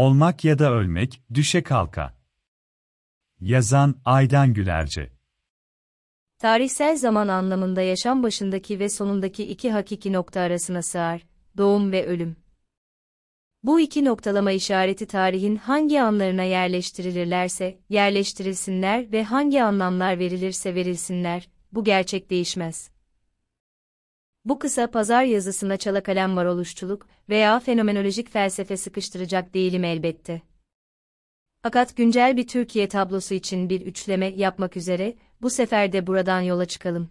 Olmak ya da ölmek, düşe kalka. Yazan Aydan Gülerce Tarihsel zaman anlamında yaşam başındaki ve sonundaki iki hakiki nokta arasına sığar, doğum ve ölüm. Bu iki noktalama işareti tarihin hangi anlarına yerleştirilirlerse, yerleştirilsinler ve hangi anlamlar verilirse verilsinler, bu gerçek değişmez. Bu kısa pazar yazısına çala kalem varoluşçuluk veya fenomenolojik felsefe sıkıştıracak değilim elbette. Fakat güncel bir Türkiye tablosu için bir üçleme yapmak üzere, bu sefer de buradan yola çıkalım.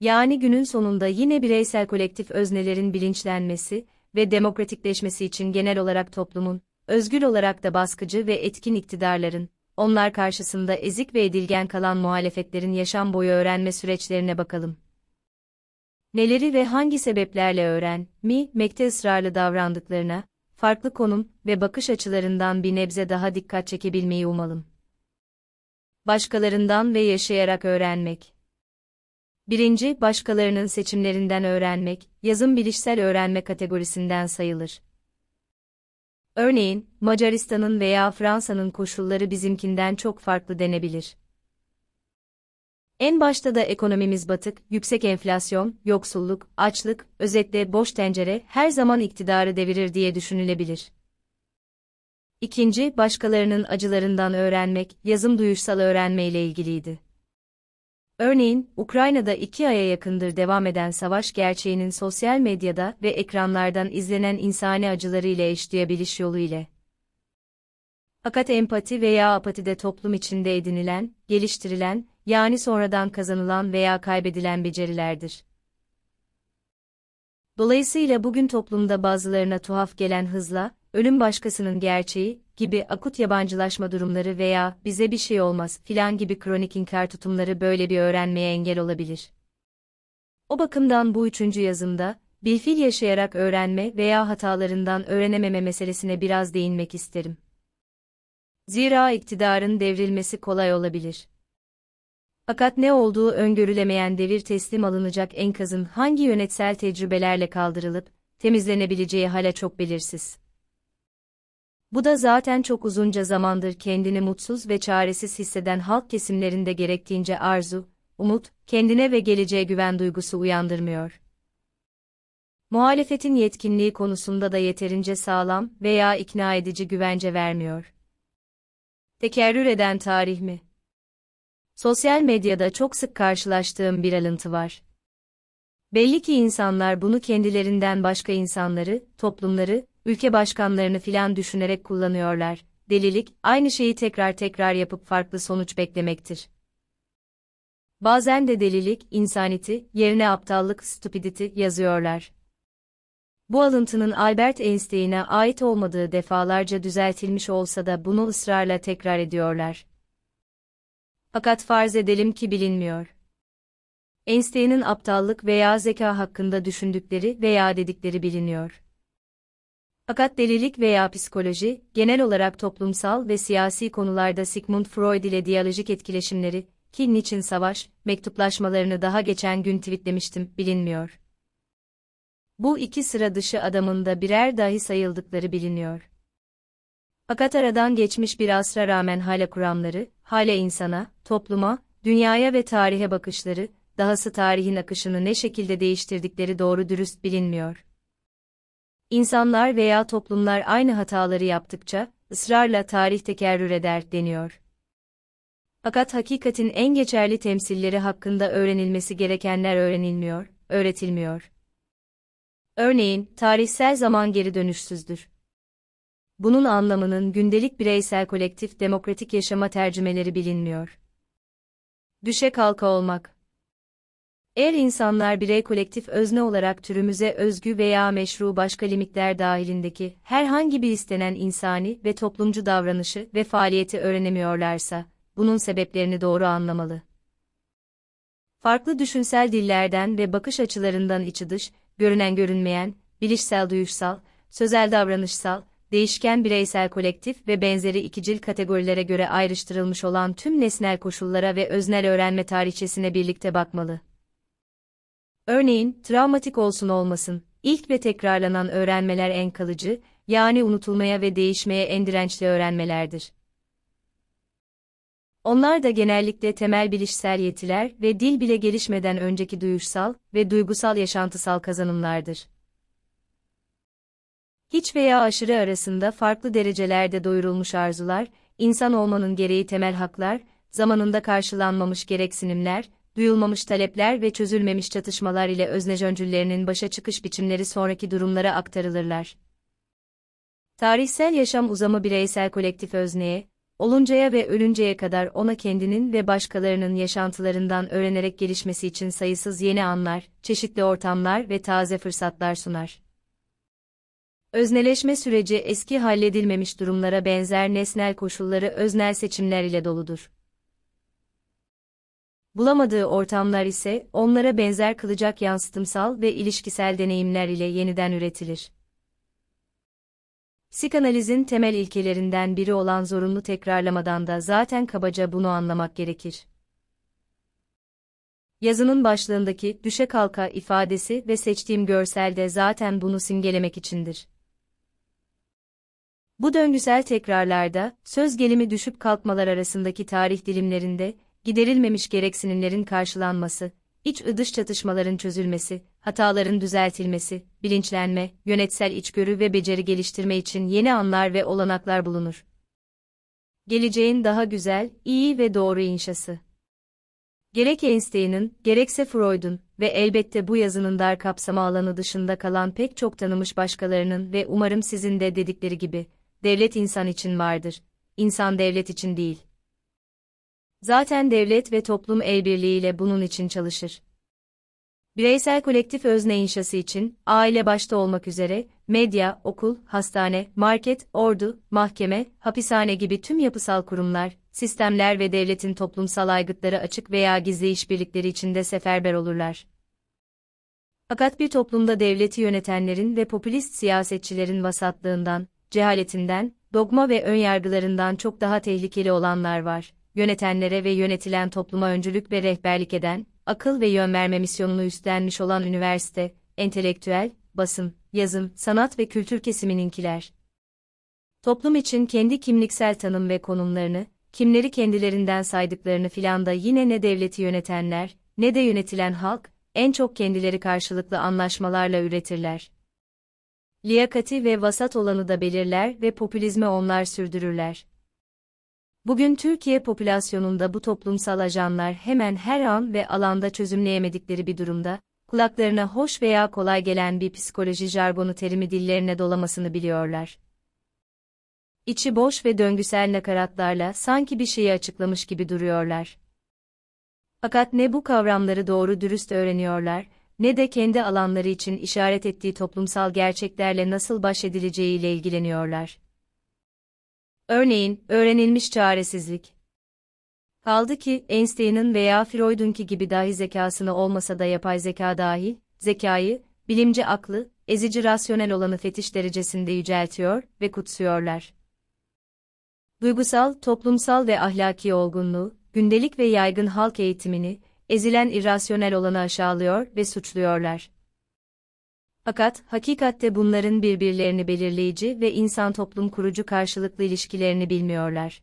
Yani günün sonunda yine bireysel kolektif öznelerin bilinçlenmesi ve demokratikleşmesi için genel olarak toplumun, özgür olarak da baskıcı ve etkin iktidarların, onlar karşısında ezik ve edilgen kalan muhalefetlerin yaşam boyu öğrenme süreçlerine bakalım. Neleri ve hangi sebeplerle öğren, mi, mekte ısrarlı davrandıklarına, farklı konum ve bakış açılarından bir nebze daha dikkat çekebilmeyi umalım. Başkalarından ve yaşayarak öğrenmek. Birinci, başkalarının seçimlerinden öğrenmek, yazım bilişsel öğrenme kategorisinden sayılır. Örneğin, Macaristan'ın veya Fransa'nın koşulları bizimkinden çok farklı denebilir. En başta da ekonomimiz batık, yüksek enflasyon, yoksulluk, açlık, özetle boş tencere her zaman iktidarı devirir diye düşünülebilir. İkinci, başkalarının acılarından öğrenmek, yazım duyuşsal öğrenme ile ilgiliydi. Örneğin, Ukrayna'da iki aya yakındır devam eden savaş gerçeğinin sosyal medyada ve ekranlardan izlenen insani acıları ile eşdeğebiliş yolu ile. Fakat empati veya apatide toplum içinde edinilen, geliştirilen, yani sonradan kazanılan veya kaybedilen becerilerdir. Dolayısıyla bugün toplumda bazılarına tuhaf gelen hızla, ölüm başkasının gerçeği gibi akut yabancılaşma durumları veya bize bir şey olmaz filan gibi kronik inkar tutumları böyle bir öğrenmeye engel olabilir. O bakımdan bu üçüncü yazımda, bilfil yaşayarak öğrenme veya hatalarından öğrenememe meselesine biraz değinmek isterim. Zira iktidarın devrilmesi kolay olabilir. Fakat ne olduğu öngörülemeyen devir teslim alınacak enkazın hangi yönetsel tecrübelerle kaldırılıp, temizlenebileceği hala çok belirsiz. Bu da zaten çok uzunca zamandır kendini mutsuz ve çaresiz hisseden halk kesimlerinde gerektiğince arzu, umut, kendine ve geleceğe güven duygusu uyandırmıyor. Muhalefetin yetkinliği konusunda da yeterince sağlam veya ikna edici güvence vermiyor. Tekerrür eden tarih mi? Sosyal medyada çok sık karşılaştığım bir alıntı var. Belli ki insanlar bunu kendilerinden başka insanları, toplumları, ülke başkanlarını filan düşünerek kullanıyorlar. Delilik, aynı şeyi tekrar tekrar yapıp farklı sonuç beklemektir. Bazen de delilik, insaniti, yerine aptallık, stupidity yazıyorlar. Bu alıntının Albert Einstein'a ait olmadığı defalarca düzeltilmiş olsa da bunu ısrarla tekrar ediyorlar. Fakat farz edelim ki bilinmiyor. Einstein'ın aptallık veya zeka hakkında düşündükleri veya dedikleri biliniyor. Fakat delilik veya psikoloji, genel olarak toplumsal ve siyasi konularda Sigmund Freud ile diyalojik etkileşimleri, ki niçin savaş, mektuplaşmalarını daha geçen gün tweetlemiştim, bilinmiyor. Bu iki sıra dışı adamın da birer dahi sayıldıkları biliniyor. Fakat aradan geçmiş bir asra rağmen hala kuramları, hala insana, topluma, dünyaya ve tarihe bakışları, dahası tarihin akışını ne şekilde değiştirdikleri doğru dürüst bilinmiyor. İnsanlar veya toplumlar aynı hataları yaptıkça, ısrarla tarih tekerrür eder deniyor. Fakat hakikatin en geçerli temsilleri hakkında öğrenilmesi gerekenler öğrenilmiyor, öğretilmiyor. Örneğin, tarihsel zaman geri dönüşsüzdür. Bunun anlamının gündelik bireysel kolektif demokratik yaşama tercümeleri bilinmiyor. Düşe kalka olmak. Eğer insanlar birey kolektif özne olarak türümüze özgü veya meşru başka limitler dahilindeki herhangi bir istenen insani ve toplumcu davranışı ve faaliyeti öğrenemiyorlarsa, bunun sebeplerini doğru anlamalı. Farklı düşünsel dillerden ve bakış açılarından içi dış, görünen görünmeyen, bilişsel duyuşsal, sözel davranışsal, değişken bireysel kolektif ve benzeri ikicil kategorilere göre ayrıştırılmış olan tüm nesnel koşullara ve öznel öğrenme tarihçesine birlikte bakmalı. Örneğin, travmatik olsun olmasın, ilk ve tekrarlanan öğrenmeler en kalıcı yani unutulmaya ve değişmeye en dirençli öğrenmelerdir. Onlar da genellikle temel bilişsel yetiler ve dil bile gelişmeden önceki duyuşsal ve duygusal yaşantısal kazanımlardır. Hiç veya aşırı arasında farklı derecelerde doyurulmuş arzular, insan olmanın gereği temel haklar, zamanında karşılanmamış gereksinimler, duyulmamış talepler ve çözülmemiş çatışmalar ile öznecöncüllerinin başa çıkış biçimleri sonraki durumlara aktarılırlar. Tarihsel yaşam uzamı bireysel kolektif özneye, oluncaya ve ölünceye kadar ona kendinin ve başkalarının yaşantılarından öğrenerek gelişmesi için sayısız yeni anlar, çeşitli ortamlar ve taze fırsatlar sunar. Özneleşme süreci eski halledilmemiş durumlara benzer nesnel koşulları öznel seçimler ile doludur. Bulamadığı ortamlar ise onlara benzer kılacak yansıtımsal ve ilişkisel deneyimler ile yeniden üretilir. Psikanalizin temel ilkelerinden biri olan zorunlu tekrarlamadan da zaten kabaca bunu anlamak gerekir. Yazının başlığındaki düşe kalka ifadesi ve seçtiğim görsel de zaten bunu simgelemek içindir. Bu döngüsel tekrarlarda, söz gelimi düşüp kalkmalar arasındaki tarih dilimlerinde, giderilmemiş gereksinimlerin karşılanması, iç ıdış çatışmaların çözülmesi, hataların düzeltilmesi, bilinçlenme, yönetsel içgörü ve beceri geliştirme için yeni anlar ve olanaklar bulunur. Geleceğin daha güzel, iyi ve doğru inşası. Gerek Einstein'ın, gerekse Freud'un ve elbette bu yazının dar kapsama alanı dışında kalan pek çok tanımış başkalarının ve umarım sizin de dedikleri gibi, devlet insan için vardır, insan devlet için değil. Zaten devlet ve toplum el birliğiyle bunun için çalışır. Bireysel kolektif özne inşası için, aile başta olmak üzere, medya, okul, hastane, market, ordu, mahkeme, hapishane gibi tüm yapısal kurumlar, sistemler ve devletin toplumsal aygıtları açık veya gizli işbirlikleri içinde seferber olurlar. Fakat bir toplumda devleti yönetenlerin ve popülist siyasetçilerin vasatlığından, cehaletinden, dogma ve önyargılarından çok daha tehlikeli olanlar var. Yönetenlere ve yönetilen topluma öncülük ve rehberlik eden, akıl ve yön verme misyonunu üstlenmiş olan üniversite, entelektüel, basın, yazım, sanat ve kültür kesimininkiler. Toplum için kendi kimliksel tanım ve konumlarını, kimleri kendilerinden saydıklarını filan da yine ne devleti yönetenler, ne de yönetilen halk, en çok kendileri karşılıklı anlaşmalarla üretirler. Liyakati ve vasat olanı da belirler ve popülizmi onlar sürdürürler. Bugün Türkiye popülasyonunda bu toplumsal ajanlar hemen her an ve alanda çözümleyemedikleri bir durumda, kulaklarına hoş veya kolay gelen bir psikoloji jargonu terimi dillerine dolamasını biliyorlar. İçi boş ve döngüsel nakaratlarla sanki bir şeyi açıklamış gibi duruyorlar. Fakat ne bu kavramları doğru dürüst öğreniyorlar, ne de kendi alanları için işaret ettiği toplumsal gerçeklerle nasıl baş edileceğiyle ilgileniyorlar. Örneğin, öğrenilmiş çaresizlik. Kaldı ki, Einstein'ın veya Freud'unki gibi dahi zekasını olmasa da yapay zeka dahi, zekayı, bilimci aklı, ezici rasyonel olanı fetiş derecesinde yüceltiyor ve kutsuyorlar. Duygusal, toplumsal ve ahlaki olgunluğu, gündelik ve yaygın halk eğitimini, ezilen irrasyonel olanı aşağılıyor ve suçluyorlar. Fakat, hakikatte bunların birbirlerini belirleyici ve insan-toplum kurucu karşılıklı ilişkilerini bilmiyorlar.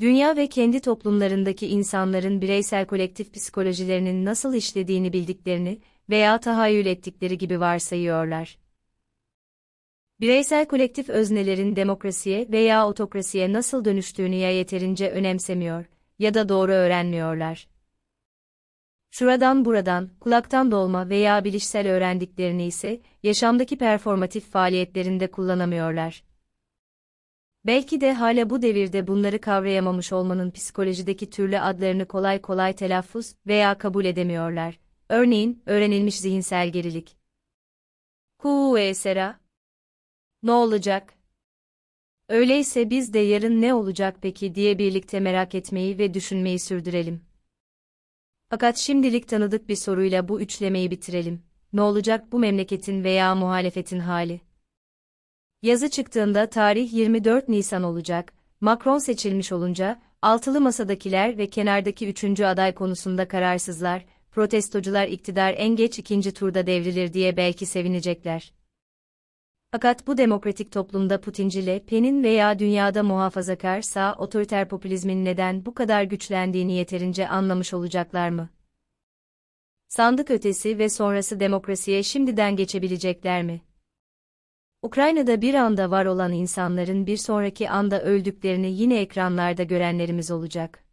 Dünya ve kendi toplumlarındaki insanların bireysel kolektif psikolojilerinin nasıl işlediğini bildiklerini veya tahayyül ettikleri gibi varsayıyorlar. Bireysel kolektif öznelerin demokrasiye veya otokrasiye nasıl dönüştüğünü ya yeterince önemsemiyor ya da doğru öğrenmiyorlar. Şuradan buradan, kulaktan dolma veya bilişsel öğrendiklerini ise, yaşamdaki performatif faaliyetlerinde kullanamıyorlar. Belki de hala bu devirde bunları kavrayamamış olmanın psikolojideki türlü adlarını kolay kolay telaffuz veya kabul edemiyorlar. Örneğin, öğrenilmiş zihinsel gerilik. Kuesera. Ne olacak? Öyleyse biz de yarın ne olacak peki diye birlikte merak etmeyi ve düşünmeyi sürdürelim. Fakat şimdilik tanıdık bir soruyla bu üçlemeyi bitirelim. Ne olacak bu memleketin veya muhalefetin hali? Yazı çıktığında tarih 24 Nisan olacak. Macron seçilmiş olunca, altılı masadakiler ve kenardaki üçüncü aday konusunda kararsızlar, protestocular iktidar en geç ikinci turda devrilir diye belki sevinecekler. Fakat bu demokratik toplumda Putinci Le Pen'in veya dünyada muhafazakar sağ otoriter popülizmin neden bu kadar güçlendiğini yeterince anlamış olacaklar mı? Sandık ötesi ve sonrası demokrasiye şimdiden geçebilecekler mi? Ukrayna'da bir anda var olan insanların bir sonraki anda öldüklerini yine ekranlarda görenlerimiz olacak.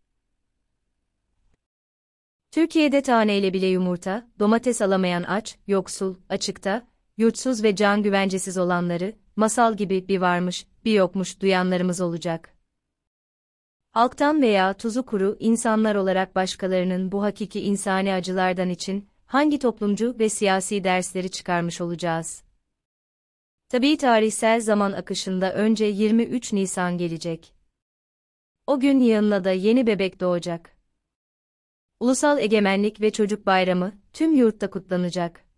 Türkiye'de taneyle bile yumurta, domates alamayan aç, yoksul, açıkta, yurtsuz ve can güvencesiz olanları, masal gibi bir varmış, bir yokmuş duyanlarımız olacak. Halktan veya tuzu kuru insanlar olarak başkalarının bu hakiki insani acılardan için hangi toplumcu ve siyasi dersleri çıkarmış olacağız? Tabii tarihsel zaman akışında önce 23 Nisan gelecek. O gün yanına da yeni bebek doğacak. Ulusal Egemenlik ve Çocuk Bayramı tüm yurtta kutlanacak.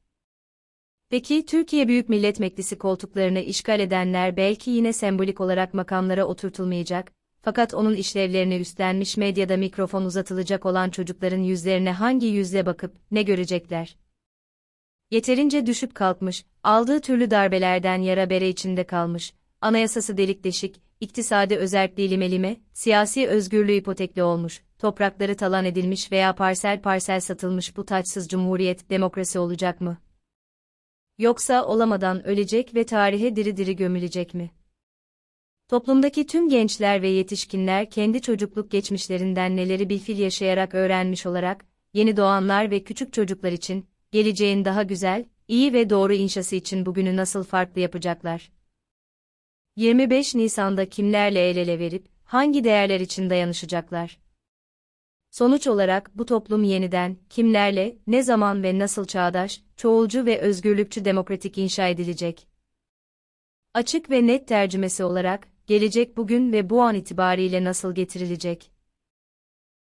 Peki Türkiye Büyük Millet Meclisi koltuklarını işgal edenler belki yine sembolik olarak makamlara oturtulmayacak, fakat onun işlevlerini üstlenmiş medyada mikrofon uzatılacak olan çocukların yüzlerine hangi yüzle bakıp ne görecekler? Yeterince düşüp kalkmış, aldığı türlü darbelerden yara bere içinde kalmış, anayasası delik deşik, iktisadi özerkliği lime lime, siyasi özgürlüğü ipotekli olmuş, toprakları talan edilmiş veya parsel parsel satılmış bu taçsız cumhuriyet demokrasi olacak mı? Yoksa olamadan ölecek ve tarihe diri diri gömülecek mi? Toplumdaki tüm gençler ve yetişkinler kendi çocukluk geçmişlerinden neleri bilfil yaşayarak öğrenmiş olarak, yeni doğanlar ve küçük çocuklar için, geleceğin daha güzel, iyi ve doğru inşası için bugünü nasıl farklı yapacaklar? 25 Nisan'da kimlerle el ele verip, hangi değerler için dayanışacaklar? Sonuç olarak bu toplum yeniden, kimlerle, ne zaman ve nasıl çağdaş, çoğulcu ve özgürlükçü demokratik inşa edilecek? Açık ve net tercümesi olarak, gelecek bugün ve bu an itibariyle nasıl getirilecek?